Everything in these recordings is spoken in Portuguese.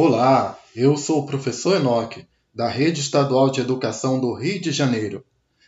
Olá, eu sou o professor Enoque, da Rede Estadual de Educação do Rio de Janeiro.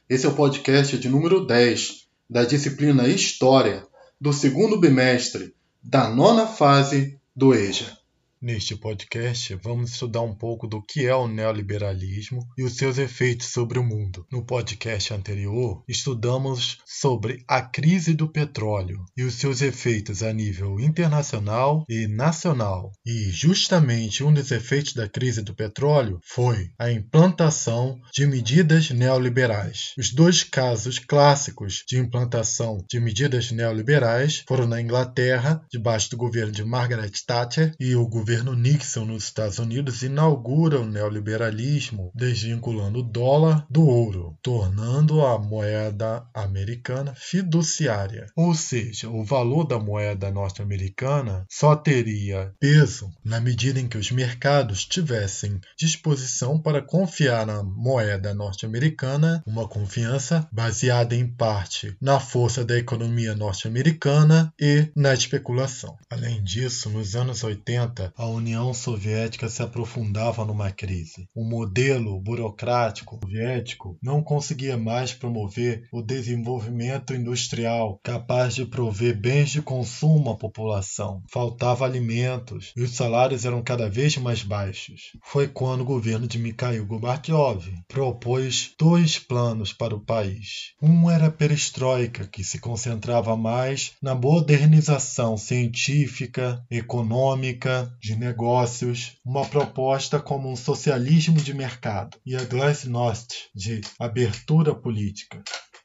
Esse é o podcast de número 10 da disciplina História do segundo bimestre da nona fase do EJA. Neste podcast, vamos estudar um pouco do que é o neoliberalismo e os seus efeitos sobre o mundo. No podcast anterior, estudamos sobre a crise do petróleo e os seus efeitos a nível internacional e nacional. E justamente um dos efeitos da crise do petróleo foi a implantação de medidas neoliberais. Os dois casos clássicos de implantação de medidas neoliberais foram na Inglaterra, debaixo do governo de Margaret Thatcher, e o governo governo Nixon nos Estados Unidos inaugura o neoliberalismo, desvinculando o dólar do ouro, tornando a moeda americana fiduciária. Ou seja, o valor da moeda norte-americana só teria peso na medida em que os mercados tivessem disposição para confiar na moeda norte-americana, uma confiança baseada em parte na força da economia norte-americana e na especulação. Além disso, nos anos 80, a União Soviética se aprofundava numa crise. O modelo burocrático soviético não conseguia mais promover o desenvolvimento industrial capaz de prover bens de consumo à população. Faltava alimentos e os salários eram cada vez mais baixos. Foi quando o governo de Mikhail Gorbachev propôs dois planos para o país. Um era a perestroika, que se concentrava mais na modernização científica, econômica, de negócios, uma proposta como um socialismo de mercado e a glasnost de abertura política.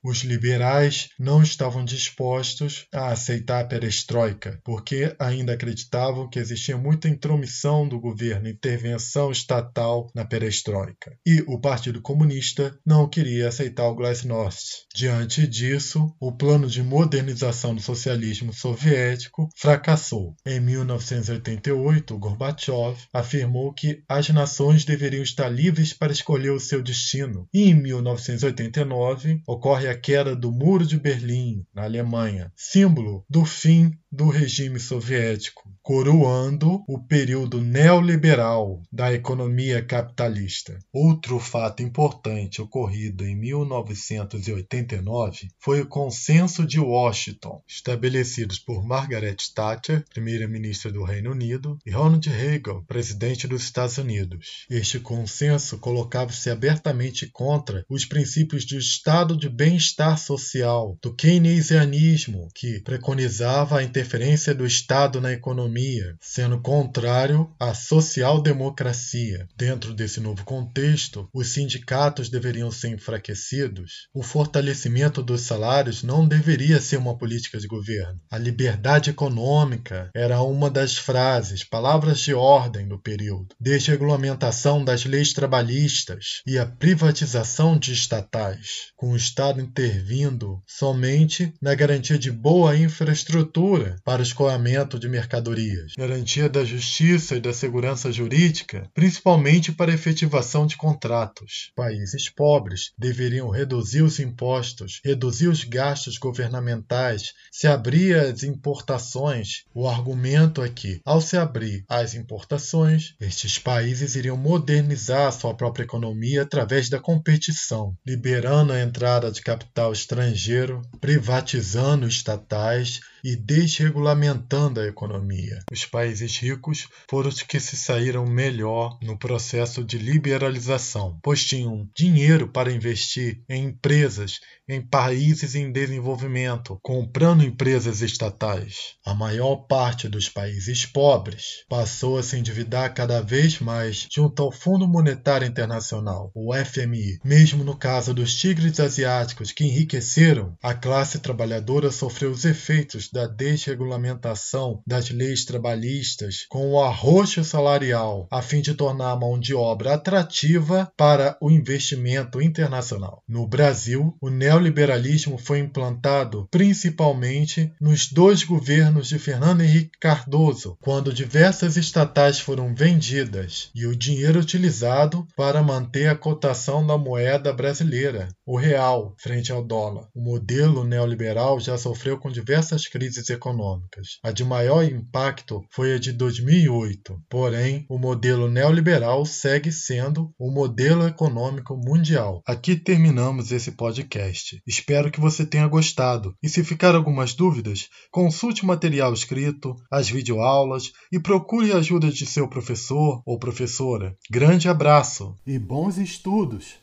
Os liberais não estavam dispostos a aceitar a perestroika, porque ainda acreditavam que existia muita intromissão do governo, intervenção estatal na perestroika. E o Partido Comunista não queria aceitar o glasnost. Diante disso, o plano de modernização do socialismo soviético fracassou. Em 1988, Gorbachev afirmou que as nações deveriam estar livres para escolher o seu destino. E em 1989 ocorre a queda do Muro de Berlim, na Alemanha, símbolo do fim do regime soviético, coroando o período neoliberal da economia capitalista. Outro fato importante ocorrido em 1989 foi o Consenso de Washington, estabelecido por Margaret Thatcher, primeira-ministra do Reino Unido, e Ronald Reagan, presidente dos Estados Unidos. Este consenso colocava-se abertamente contra os princípios do Estado de bem-estar social, do keynesianismo, que preconizava a interferência do Estado na economia, sendo contrário à social-democracia. Dentro desse novo contexto, os sindicatos deveriam ser enfraquecidos. O fortalecimento dos salários não deveria ser uma política de governo. A liberdade econômica era uma das frases, palavras de ordem do período. Desregulamentação das leis trabalhistas e a privatização de estatais, com o Estado intervindo somente na garantia de boa infraestrutura para o escoamento de mercadorias, garantia da justiça e da segurança jurídica, principalmente para a efetivação de contratos. Países pobres deveriam reduzir os impostos, reduzir os gastos governamentais, se abrir as importações. O argumento é que, ao se abrir as importações, estes países iriam modernizar sua própria economia através da competição, liberando a entrada de capital estrangeiro, privatizando estatais e desregulamentando a economia. Os países ricos foram os que se saíram melhor no processo de liberalização, pois tinham dinheiro para investir em empresas em países em desenvolvimento, comprando empresas estatais. A maior parte dos países pobres passou a se endividar cada vez mais junto ao Fundo Monetário Internacional, o FMI. Mesmo no caso dos tigres asiáticos que enriqueceram, a classe trabalhadora sofreu os efeitos da desregulamentação das leis trabalhistas com o arroxo salarial, a fim de tornar a mão de obra atrativa para o investimento internacional. No Brasil, o neoliberalismo foi implantado principalmente nos dois governos de Fernando Henrique Cardoso, quando diversas estatais foram vendidas e o dinheiro utilizado para manter a cotação da moeda brasileira, o real, frente ao dólar. O modelo neoliberal já sofreu com diversas crises crises econômicas. A de maior impacto foi a de 2008. Porém, o modelo neoliberal segue sendo o modelo econômico mundial. Aqui terminamos esse podcast. Espero que você tenha gostado. E se ficar algumas dúvidas, consulte o material escrito, as videoaulas e procure a ajuda de seu professor ou professora. Grande abraço e bons estudos!